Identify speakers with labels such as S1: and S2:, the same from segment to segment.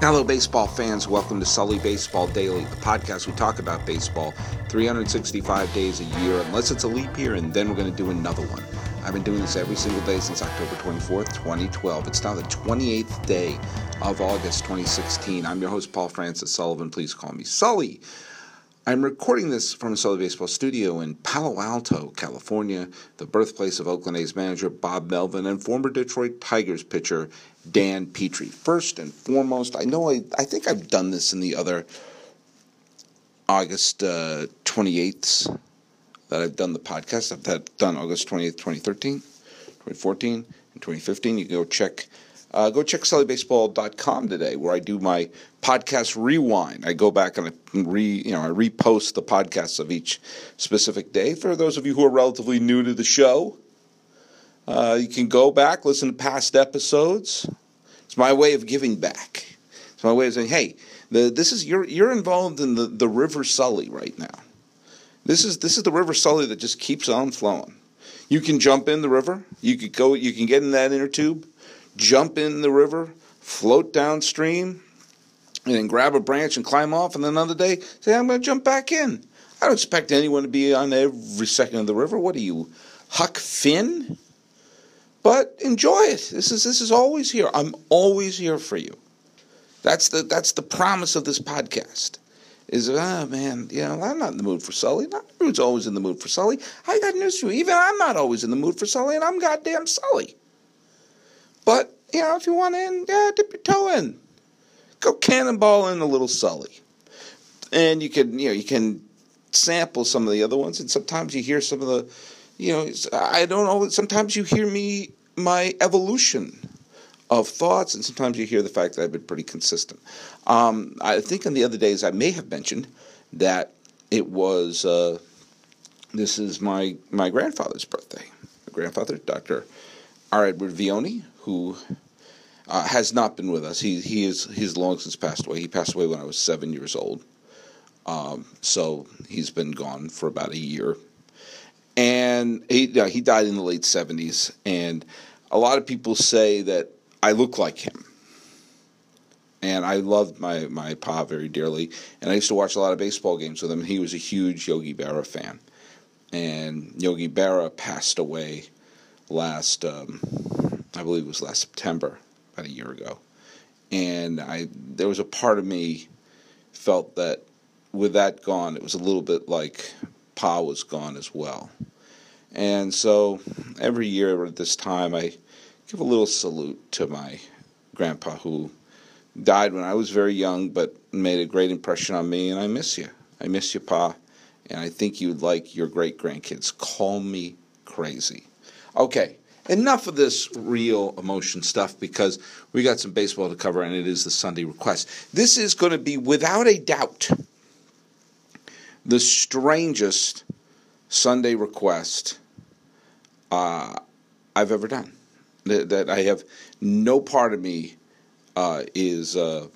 S1: Hello, baseball fans. Welcome to Sully Baseball Daily, the podcast we talk about baseball 365 days a year, unless it's a leap year, and then we're going to do another one. I've been doing this every single day since October 24th, 2012. It's now the 28th day of August 2016. I'm your host, Paul Francis Sullivan. Please call me Sully. I'm recording this from a Sully Baseball studio in Palo Alto, California, the birthplace of Oakland A's manager Bob Melvin and former Detroit Tigers pitcher Dan Petry. First and foremost, I know I, I think I've done this in the other August uh, 28th that I've done the podcast. I've done August 28th, 2013, 2014, and 2015. You can go check uh, go check sullybaseball.com today, where I do my podcast rewind. I go back and I re, you know, I repost the podcasts of each specific day. For those of you who are relatively new to the show, uh, you can go back, listen to past episodes. It's my way of giving back. It's my way of saying, hey, the, this is you're you're involved in the, the River Sully right now. This is this is the River Sully that just keeps on flowing. You can jump in the river. You could go. You can get in that inner tube jump in the river, float downstream, and then grab a branch and climb off, and then another day say, I'm going to jump back in. I don't expect anyone to be on every second of the river. What are you, Huck Finn? But enjoy it. This is this is always here. I'm always here for you. That's the that's the promise of this podcast. Is ah man, you know I'm not in the mood for Sully. Not who's always in the mood for Sully. I got news for you. Even I'm not always in the mood for Sully, and I'm goddamn Sully. But, you know, if you want in, yeah, dip your toe in. Go cannonball in a little Sully. And you can, you know, you can sample some of the other ones, and sometimes you hear some of the, you know, I don't know, sometimes you hear me, my evolution of thoughts, and sometimes you hear the fact that I've been pretty consistent. Um, I think in the other days I may have mentioned that it was, uh, this is my, my grandfather's birthday. My grandfather, Dr. R. Edward Vioni, who uh, has not been with us. He he is he's long since passed away. He passed away when I was seven years old. Um, so he's been gone for about a year, and he he died in the late seventies. And a lot of people say that I look like him. And I loved my, my pa very dearly. And I used to watch a lot of baseball games with him. He was a huge Yogi Berra fan. And Yogi Berra passed away last um, I believe it was last September, about a year ago. And I there was a part of me felt that with that gone, it was a little bit like Pa was gone as well. And so every year at this time, I give a little salute to my grandpa who died when I was very young, but made a great impression on me. And I miss you. I miss you, Pa. And I think you'd like your great grandkids. Call me crazy. Okay, enough of this real emotion stuff because we got some baseball to cover and it is the Sunday request. This is going to be without a doubt the strangest Sunday request uh, I've ever done. That, that, I have no part of me uh, is uh,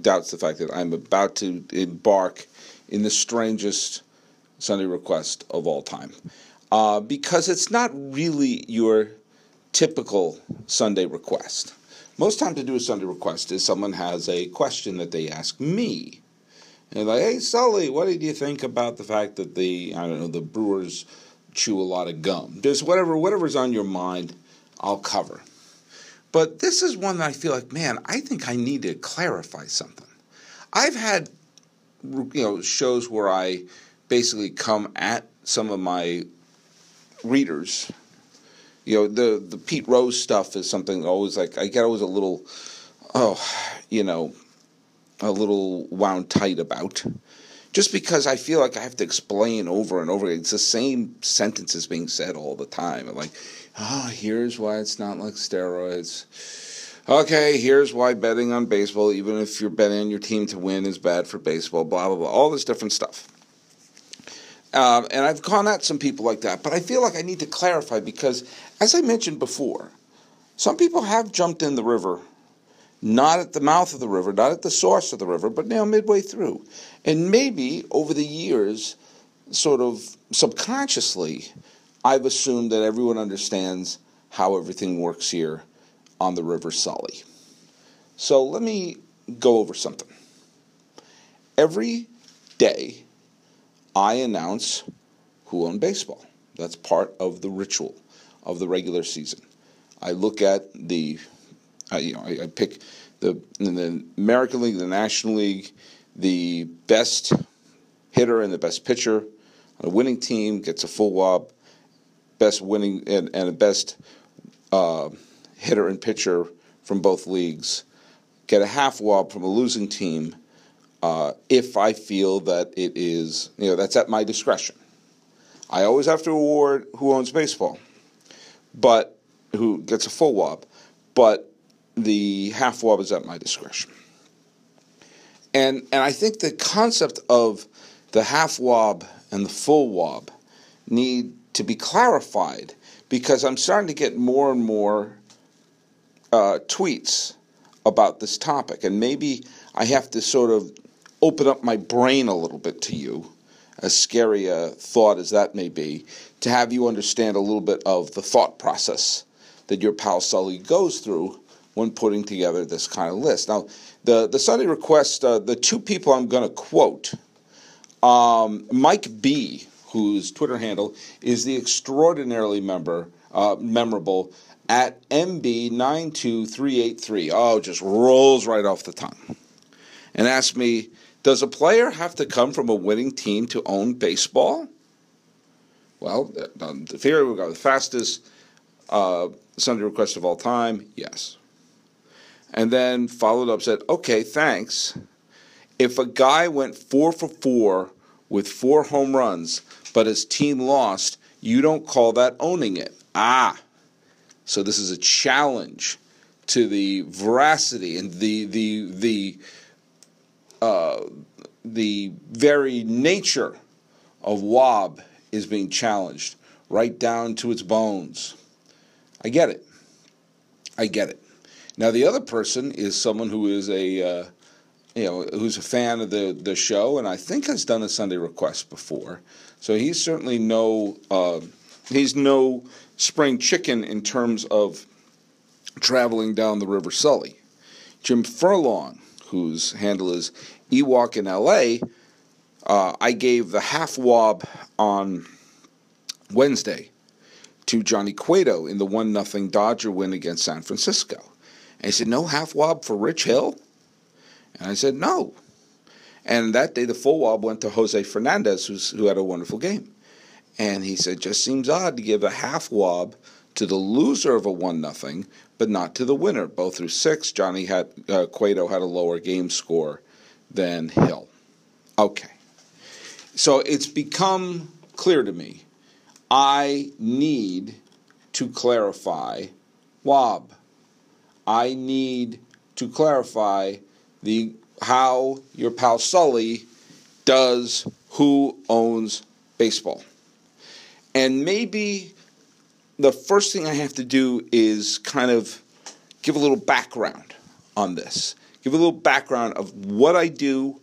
S1: doubts the fact that I'm about to embark in the strangest Sunday request of all time uh, because it's not really your typical Sunday request. Most time to do a Sunday request is someone has a question that they ask me. And they're like, hey Sully, what did you think about the fact that the I don't know the Brewers chew a lot of gum? Just whatever whatever's on your mind, I'll cover. But this is one that I feel like, man, I think I need to clarify something. I've had you know shows where I basically come at some of my readers. You know, the the Pete Rose stuff is something always like I get always a little, oh, you know, a little wound tight about. Just because I feel like I have to explain over and over again. It's the same sentences being said all the time. like, oh, here's why it's not like steroids. Okay, here's why betting on baseball, even if you're betting on your team to win, is bad for baseball, blah, blah, blah. All this different stuff. Um, and I've gone at some people like that, but I feel like I need to clarify because, as I mentioned before, some people have jumped in the river, not at the mouth of the river, not at the source of the river, but now midway through. And maybe over the years, sort of subconsciously, I've assumed that everyone understands how everything works here on the River Sully. So let me go over something. Every day, I announce who owned baseball. That's part of the ritual of the regular season. I look at the, I, you know, I, I pick the the American League, the National League, the best hitter and the best pitcher a winning team gets a full wob, best winning and, and a best uh, hitter and pitcher from both leagues get a half wob from a losing team uh, if I feel that it is, you know, that's at my discretion. I always have to award who owns baseball, but who gets a full wob, but the half wob is at my discretion. And and I think the concept of the half wob and the full wob need to be clarified because I'm starting to get more and more uh, tweets about this topic, and maybe I have to sort of open up my brain a little bit to you, as scary a thought as that may be, to have you understand a little bit of the thought process that your pal Sully goes through when putting together this kind of list. Now, the the Sunday request, uh, the two people I'm going to quote, um, Mike B, whose Twitter handle is the extraordinarily member uh, memorable at MB92383. Oh, just rolls right off the tongue. And asked me, does a player have to come from a winning team to own baseball? Well, the theory we got the fastest uh, Sunday request of all time, yes. And then followed up, said, okay, thanks. If a guy went four for four with four home runs, but his team lost, you don't call that owning it. Ah, so this is a challenge to the veracity and the the the uh, the very nature of Wob is being challenged right down to its bones. I get it. I get it. Now the other person is someone who is a uh, you know who's a fan of the the show and I think has done a Sunday request before. So he's certainly no uh, he's no spring chicken in terms of traveling down the River Sully. Jim Furlong, whose handle is Ewok in LA, uh, I gave the half wob on Wednesday to Johnny Cueto in the 1 0 Dodger win against San Francisco. And he said, No half wob for Rich Hill? And I said, No. And that day, the full wob went to Jose Fernandez, who had a wonderful game. And he said, just seems odd to give a half wob to the loser of a one nothing, but not to the winner. Both through six, Johnny had uh, Cueto had a lower game score than Hill. Okay, so it's become clear to me. I need to clarify wob. I need to clarify the how your pal Sully does who owns baseball. And maybe the first thing I have to do is kind of give a little background on this, give a little background of what I do,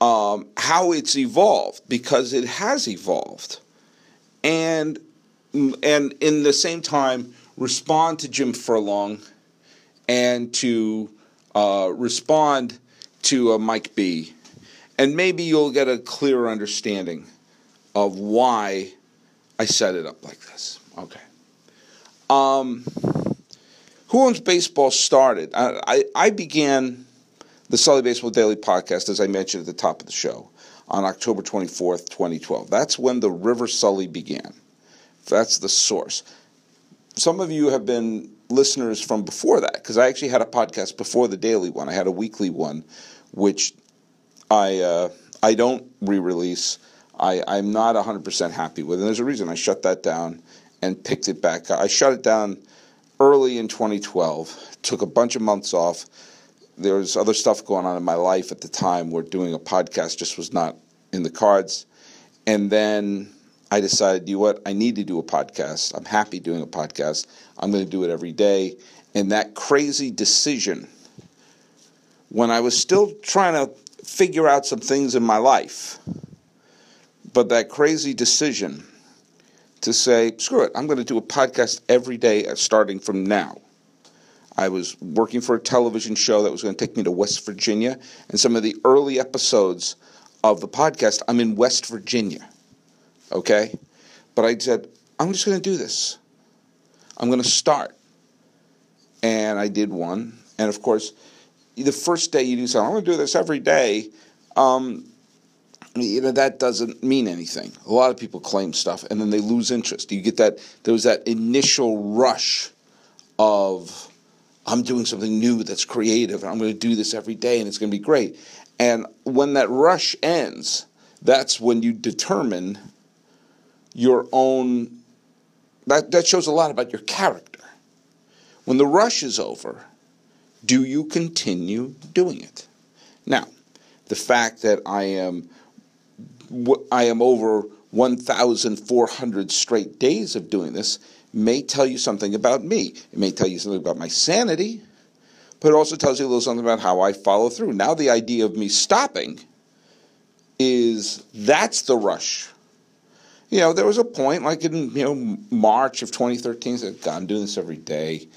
S1: um, how it's evolved, because it has evolved, and and in the same time respond to Jim Furlong and to uh, respond to uh, Mike B, and maybe you'll get a clearer understanding of why I set it up like this. Okay. Um, Who Owns Baseball started. I, I, I began the Sully Baseball Daily podcast, as I mentioned at the top of the show, on October 24th, 2012. That's when the River Sully began. That's the source. Some of you have been listeners from before that, because I actually had a podcast before the daily one. I had a weekly one, which I uh, I don't re-release I, I'm not 100% happy with. And there's a reason I shut that down and picked it back. up. I shut it down early in 2012, took a bunch of months off. There was other stuff going on in my life at the time where doing a podcast just was not in the cards. And then I decided, you know what, I need to do a podcast. I'm happy doing a podcast. I'm going to do it every day. And that crazy decision, when I was still trying to figure out some things in my life, but that crazy decision to say, screw it, I'm going to do a podcast every day uh, starting from now. I was working for a television show that was going to take me to West Virginia, and some of the early episodes of the podcast, I'm in West Virginia. Okay? But I said, I'm just going to do this. I'm going to start. And I did one. And of course, the first day you do something, I'm going to do this every day. Um, you know that doesn't mean anything. A lot of people claim stuff and then they lose interest. You get that there was that initial rush of I'm doing something new that's creative and I'm going to do this every day and it's going to be great. And when that rush ends, that's when you determine your own that that shows a lot about your character. When the rush is over, do you continue doing it? Now, the fact that I am I am over 1,400 straight days of doing this may tell you something about me. It may tell you something about my sanity, but it also tells you a little something about how I follow through. Now, the idea of me stopping is that's the rush. You know, there was a point like in you know March of 2013. I said, God, I'm doing this every day.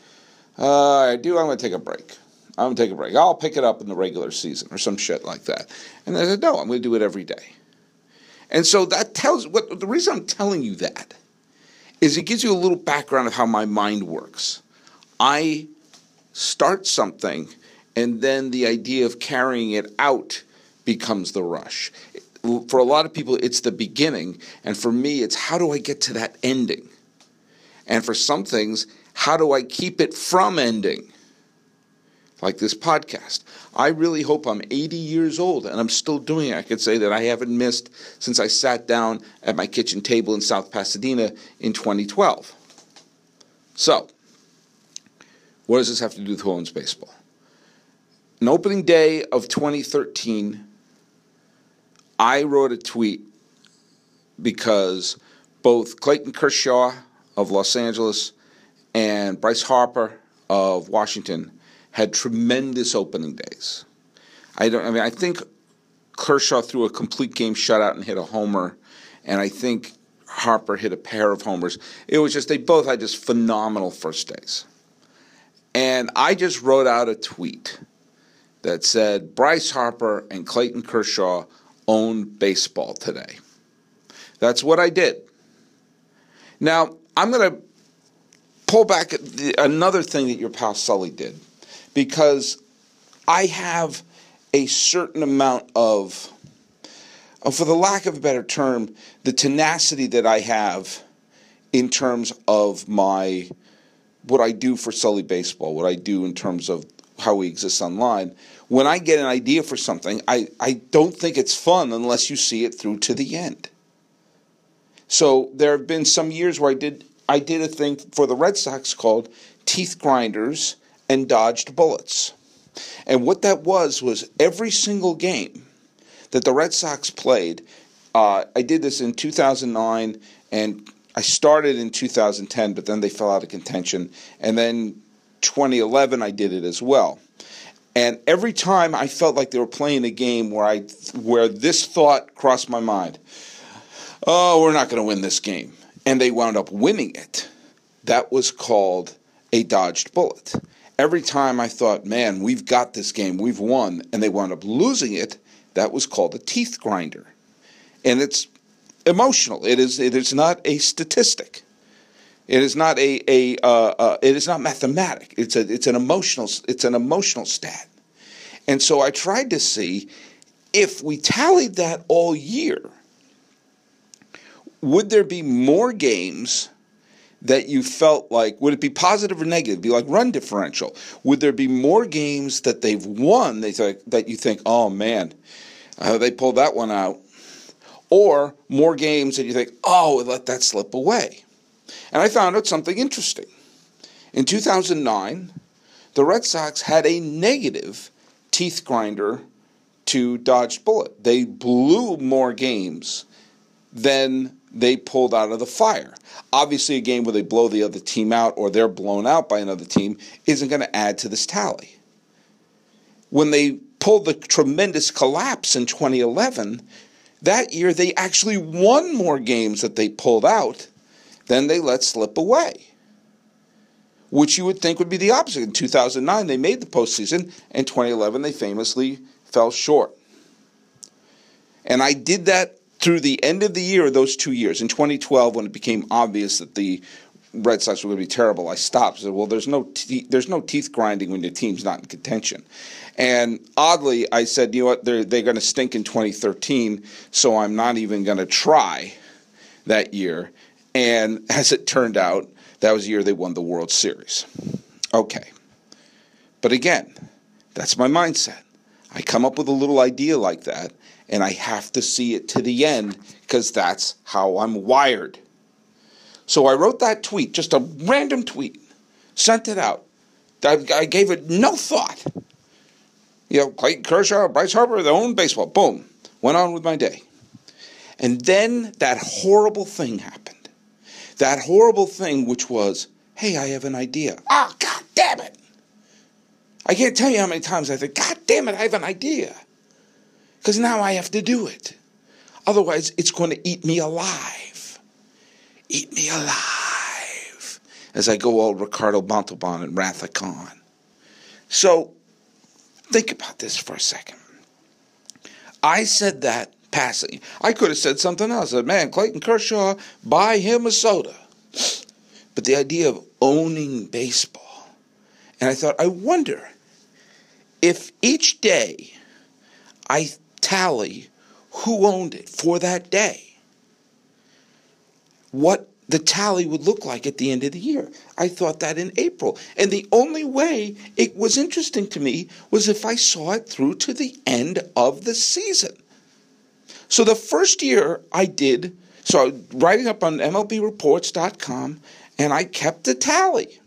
S1: Uh, I do. I'm going to take a break. I'm going to take a break. I'll pick it up in the regular season or some shit like that. And I said, no, I'm going to do it every day. And so that tells what the reason I'm telling you that is it gives you a little background of how my mind works. I start something and then the idea of carrying it out becomes the rush. For a lot of people, it's the beginning, and for me, it's how do I get to that ending? And for some things, how do I keep it from ending? Like this podcast. I really hope I'm 80 years old and I'm still doing it. I could say that I haven't missed since I sat down at my kitchen table in South Pasadena in 2012. So, what does this have to do with Who Baseball? An opening day of 2013, I wrote a tweet because both Clayton Kershaw of Los Angeles and Bryce Harper of Washington had tremendous opening days. I don't. I mean, I think Kershaw threw a complete game shutout and hit a homer, and I think Harper hit a pair of homers. It was just they both had just phenomenal first days. And I just wrote out a tweet that said Bryce Harper and Clayton Kershaw own baseball today. That's what I did. Now, I'm going to pull back another thing that your pal Sully did because I have a certain amount of, uh, for the lack of a better term, the tenacity that I have in terms of my what I do for Sully Baseball, what I do in terms of how we exist online. When I get an idea for something, I, I don't think it's fun unless you see it through to the end. So there have been some years where I did I did a thing for the Red Sox called Teeth Grinders and dodged bullets. And what that was was every single game that the Red Sox played. Uh, I did this in 2009, and I started in 2010, but then they fell out of contention. And then 2011, I did it as well. And every time I felt like they were playing a game where I where this thought crossed my mind, oh, we're not going to win this game, and they wound up winning it. That was called a dodged bullet every time I thought, man, we've got this game, we've won, and they wound up losing it, that was called a teeth grinder. And it's emotional. It is, it is not a statistic. It is not a, a uh, uh, it is not mathematic. It's a it's an emotional it's an emotional stat. And so I tried to see if we tallied that all year, would there be more games that you felt like would it be positive or negative? Be like run differential. Would there be more games that they've won they th- that you think, oh man, uh, they pulled that one out, or more games that you think, oh, let that slip away? And I found out something interesting. In 2009, the Red Sox had a negative teeth grinder to dodged bullet. They blew more games than they pulled out of the fire. Obviously, a game where they blow the other team out or they're blown out by another team isn't going to add to this tally. When they pulled the tremendous collapse in 2011, that year they actually won more games that they pulled out than they let slip away. which you would think would be the opposite. In 2009, they made the postseason, and 2011, they famously fell short. And I did that through the end of the year, those two years. In 2012, when it became obvious that the Red Sox were going to be terrible, I stopped. I said, "Well, there's no te- there's no teeth grinding when your team's not in contention." And oddly, I said, "You know what? They're they're going to stink in 2013, so I'm not even going to try that year." And as it turned out, that was the year they won the World Series. Okay, but again, that's my mindset. I come up with a little idea like that, and I have to see it to the end because that's how I'm wired. So I wrote that tweet, just a random tweet, sent it out. I, I gave it no thought. You know, Clayton Kershaw, Bryce Harper, their own baseball. Boom. Went on with my day. And then that horrible thing happened. That horrible thing, which was, hey, I have an idea. Ah, oh, God damn it. I can't tell you how many times I think, God damn it, I have an idea. Because now I have to do it. Otherwise, it's going to eat me alive. Eat me alive as I go all Ricardo Montalban and Khan. So think about this for a second. I said that passing. I could have said something else. I said, man, Clayton Kershaw, buy him a soda. But the idea of owning baseball. And I thought, I wonder if each day I tally who owned it for that day what the tally would look like at the end of the year. I thought that in April. And the only way it was interesting to me was if I saw it through to the end of the season. So the first year I did, so writing up on MLBreports.com and I kept the tally.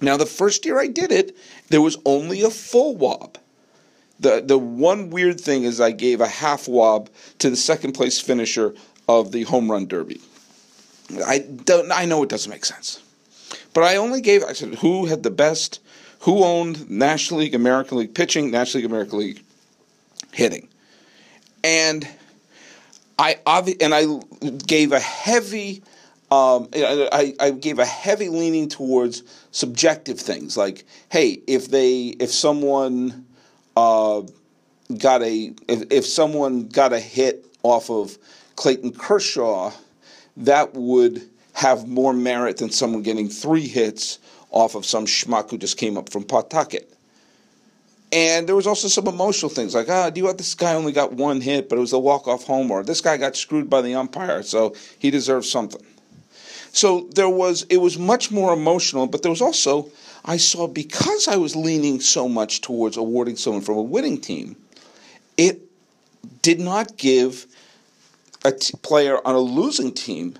S1: Now the first year I did it, there was only a full wob. The the one weird thing is I gave a half wob to the second place finisher of the home run derby. I don't. I know it doesn't make sense, but I only gave. I said who had the best, who owned National League, American League pitching, National League, American League hitting, and I and I gave a heavy. Um, I, I gave a heavy leaning towards subjective things like, hey, if they if someone uh, got a if, if someone got a hit off of Clayton Kershaw that would have more merit than someone getting three hits off of some schmuck who just came up from Pawtucket. And there was also some emotional things like, ah, do you want this guy only got one hit, but it was a walk-off home, or this guy got screwed by the umpire, so he deserves something. So there was, it was much more emotional, but there was also, I saw because I was leaning so much towards awarding someone from a winning team, it did not give a t- player on a losing team,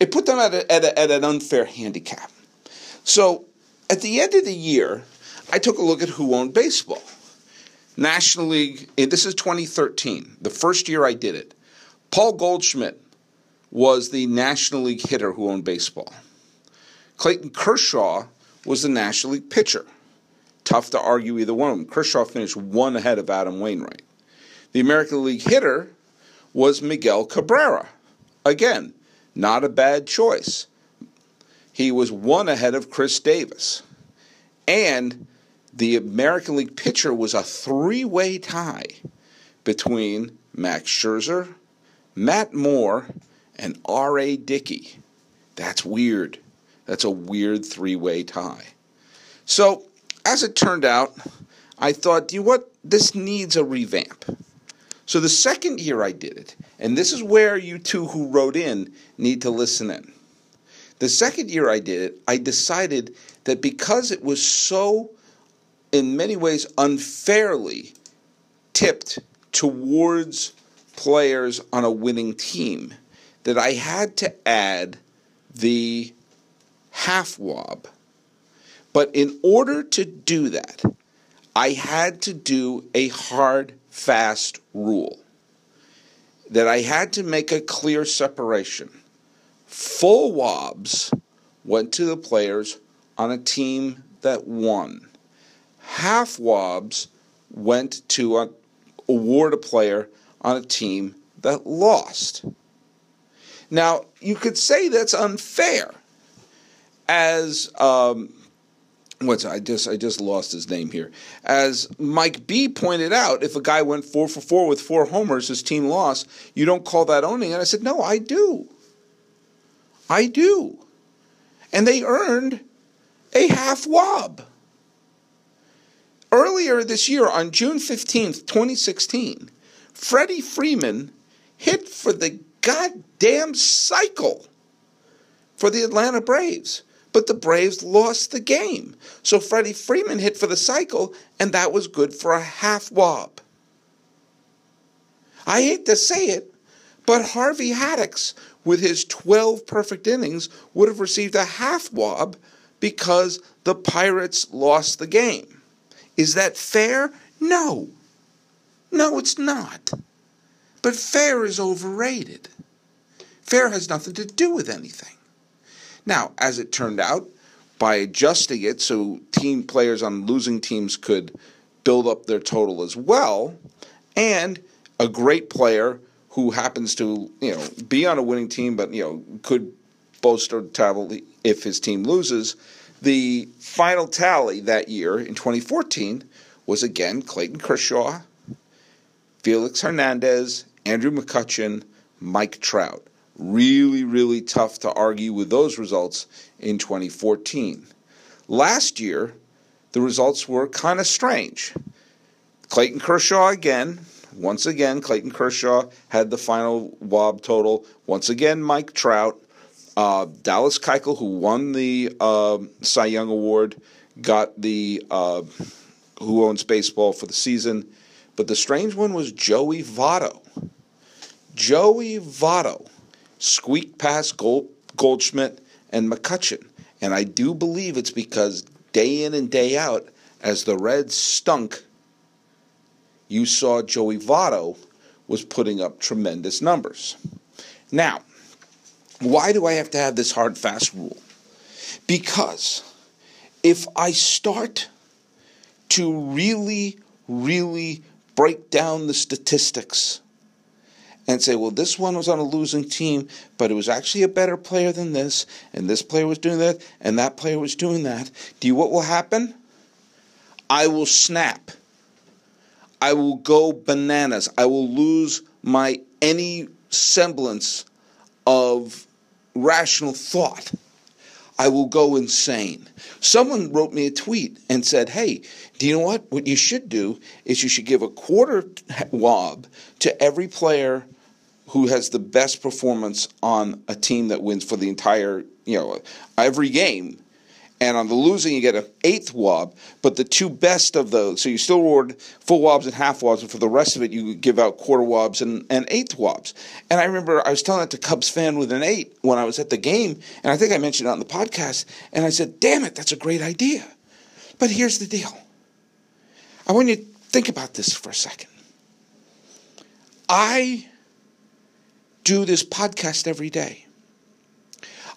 S1: it put them at, a, at, a, at an unfair handicap. So at the end of the year, I took a look at who owned baseball. National League, this is 2013, the first year I did it. Paul Goldschmidt was the National League hitter who owned baseball. Clayton Kershaw was the National League pitcher. Tough to argue either one of them. Kershaw finished one ahead of Adam Wainwright. The American League hitter was Miguel Cabrera. Again, not a bad choice. He was one ahead of Chris Davis. And the American League pitcher was a three way tie between Max Scherzer, Matt Moore, and R.A. Dickey. That's weird. That's a weird three way tie. So, as it turned out, I thought, you know what? This needs a revamp. So the second year I did it, and this is where you two who wrote in need to listen in. The second year I did it, I decided that because it was so, in many ways, unfairly tipped towards players on a winning team, that I had to add the half wob. But in order to do that, I had to do a hard fast rule that I had to make a clear separation. Full wobs went to the players on a team that won. Half wobs went to a, award a player on a team that lost. Now, you could say that's unfair. As um, what's I just I just lost his name here. As Mike B pointed out, if a guy went four for four with four homers, his team lost. You don't call that owning. And I said, no, I do. I do. And they earned a half wob. Earlier this year, on June 15th, 2016, Freddie Freeman hit for the goddamn cycle for the Atlanta Braves. But the Braves lost the game. So Freddie Freeman hit for the cycle, and that was good for a half wob. I hate to say it, but Harvey Haddix, with his 12 perfect innings, would have received a half wob because the Pirates lost the game. Is that fair? No. No, it's not. But fair is overrated. Fair has nothing to do with anything. Now, as it turned out, by adjusting it so team players on losing teams could build up their total as well, and a great player who happens to, you know, be on a winning team but, you know, could boast or travel if his team loses, the final tally that year in 2014 was again Clayton Kershaw, Felix Hernandez, Andrew McCutchen, Mike Trout. Really, really tough to argue with those results in 2014. Last year, the results were kind of strange. Clayton Kershaw again, once again, Clayton Kershaw had the final WOB total. Once again, Mike Trout. Uh, Dallas Keuchel, who won the uh, Cy Young Award, got the uh, Who Owns Baseball for the season. But the strange one was Joey Votto. Joey Votto squeaked past Gold, Goldschmidt and McCutchen. And I do believe it's because day in and day out, as the Reds stunk, you saw Joey Votto was putting up tremendous numbers. Now, why do I have to have this hard, fast rule? Because if I start to really, really break down the statistics and say, well, this one was on a losing team, but it was actually a better player than this, and this player was doing that, and that player was doing that, do you what will happen? I will snap. I will go bananas. I will lose my any semblance of rational thought. I will go insane. Someone wrote me a tweet and said, Hey, do you know what? What you should do is you should give a quarter wob to every player who has the best performance on a team that wins for the entire, you know, every game and on the losing you get an eighth wob. But the two best of those, so you still reward full wobs and half wobs, and for the rest of it you give out quarter wobs and, and eighth wobs. And I remember I was telling that to Cubs fan with an eight when I was at the game, and I think I mentioned it on the podcast, and I said, "Damn it, that's a great idea." But here's the deal. I want you to think about this for a second. I do this podcast every day.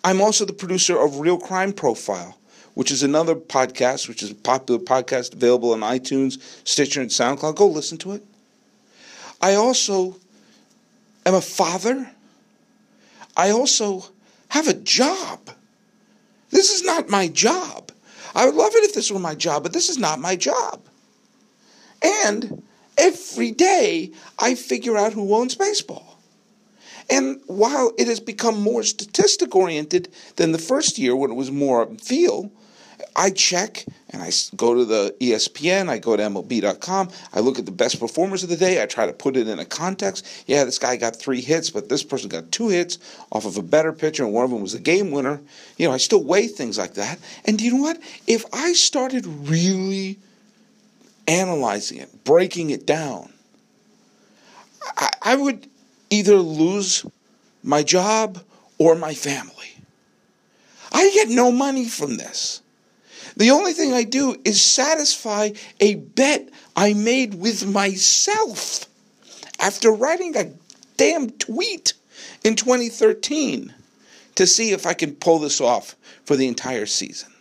S1: I'm also the producer of Real Crime Profile, which is another podcast, which is a popular podcast available on iTunes, Stitcher, and SoundCloud. Go listen to it. I also am a father. I also have a job. This is not my job. I would love it if this were my job, but this is not my job. And every day I figure out who owns baseball. And while it has become more statistic oriented than the first year when it was more feel, I check and I go to the ESPN, I go to MLB.com, I look at the best performers of the day, I try to put it in a context. Yeah, this guy got three hits, but this person got two hits off of a better pitcher, and one of them was a game winner. You know, I still weigh things like that. And you know what? If I started really analyzing it, breaking it down, I, I would either lose my job or my family. I get no money from this. The only thing I do is satisfy a bet I made with myself after writing a damn tweet in 2013 to see if I can pull this off for the entire season.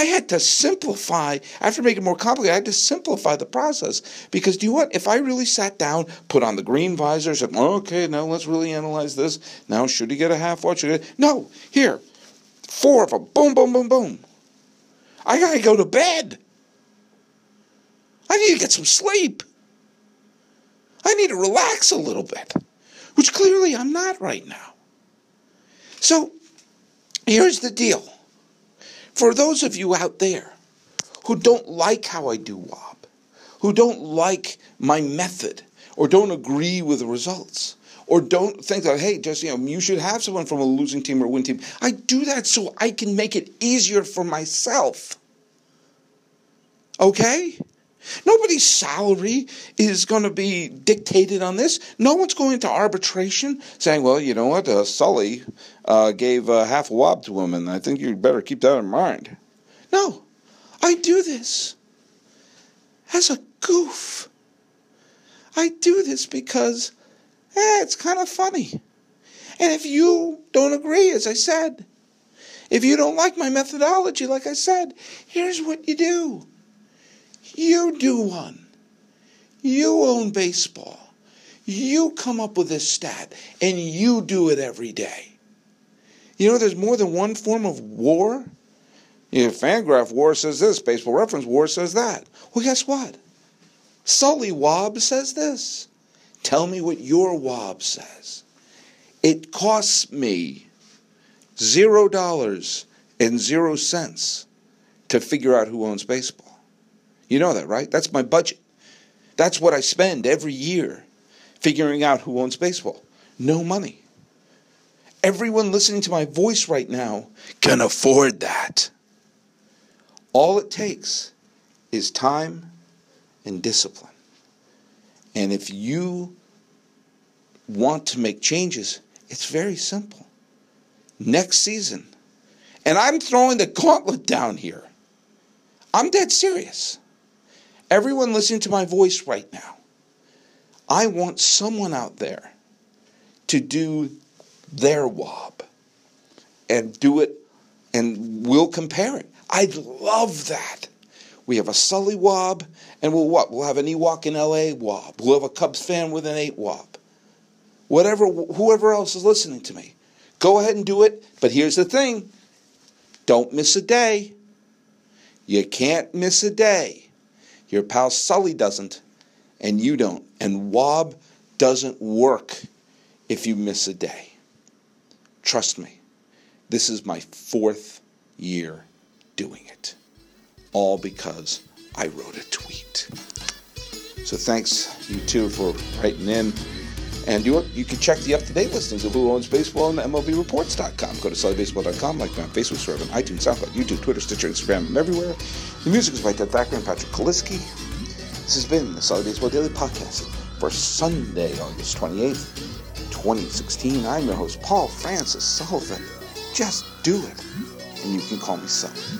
S1: I had to simplify, after making it more complicated, I had to simplify the process because do you know what? If I really sat down, put on the green visor, said, okay, now let's really analyze this. Now, should he get a half watch? No, here, Four of them. Boom, boom, boom, boom. I gotta go to bed. I need to get some sleep. I need to relax a little bit, which clearly I'm not right now. So here's the deal. For those of you out there who don't like how I do WOB, who don't like my method, or don't agree with the results, or don't think that, hey, just, you know, you should have someone from a losing team or a win team. I do that so I can make it easier for myself. Okay? Nobody's salary is going to be dictated on this. No one's going to arbitration saying, well, you know what, uh, Sully uh, gave uh, half a wob to him, and I think you'd better keep that in mind. No, I do this as a goof. I do this because eh, it's kind of funny. And if you don't agree, as I said, if you don't like my methodology, like I said, here's what you do you do one. You own baseball. You come up with this stat and you do it every day. You know, there's more than one form of war. You know, Fangraph war says this, Baseball Reference war says that. Well, guess what? Sully Wob says this. Tell me what your Wob says. It costs me zero dollars and zero cents to figure out who owns baseball. You know that, right? That's my budget. That's what I spend every year figuring out who owns baseball. No money. Everyone listening to my voice right now can afford that. All it takes is time and discipline. And if you want to make changes, it's very simple. Next season, and I'm throwing the gauntlet down here. I'm dead serious everyone listening to my voice right now, I want someone out there to do their wob and do it, and we'll compare it. I'd love that. We have a Sully wob, and we'll what? We'll have an Ewok in LA wob. We'll have a Cubs fan with an eight wob. Whatever, whoever else is listening to me, go ahead and do it. But here's the thing: don't miss a day. You can't miss a day. Your pal Sully doesn't, and you don't. And WOB doesn't work if you miss a day. Trust me, this is my fourth year doing it. All because I wrote a tweet. So thanks, you two, for writing in. And you, you can check the up-to-date listings of Who Owns Baseball on MLBReports.com. Go to SullyBaseball.com, like me on Facebook, subscribe on iTunes, SoundCloud, YouTube, Twitter, Stitcher, Instagram, and everywhere. The music is by Ted Thacker and Patrick Kaliski. This has been the Sully Baseball Daily Podcast for Sunday, August 28th, 2016. I'm your host, Paul Francis Sullivan. Just do it, and you can call me Sully.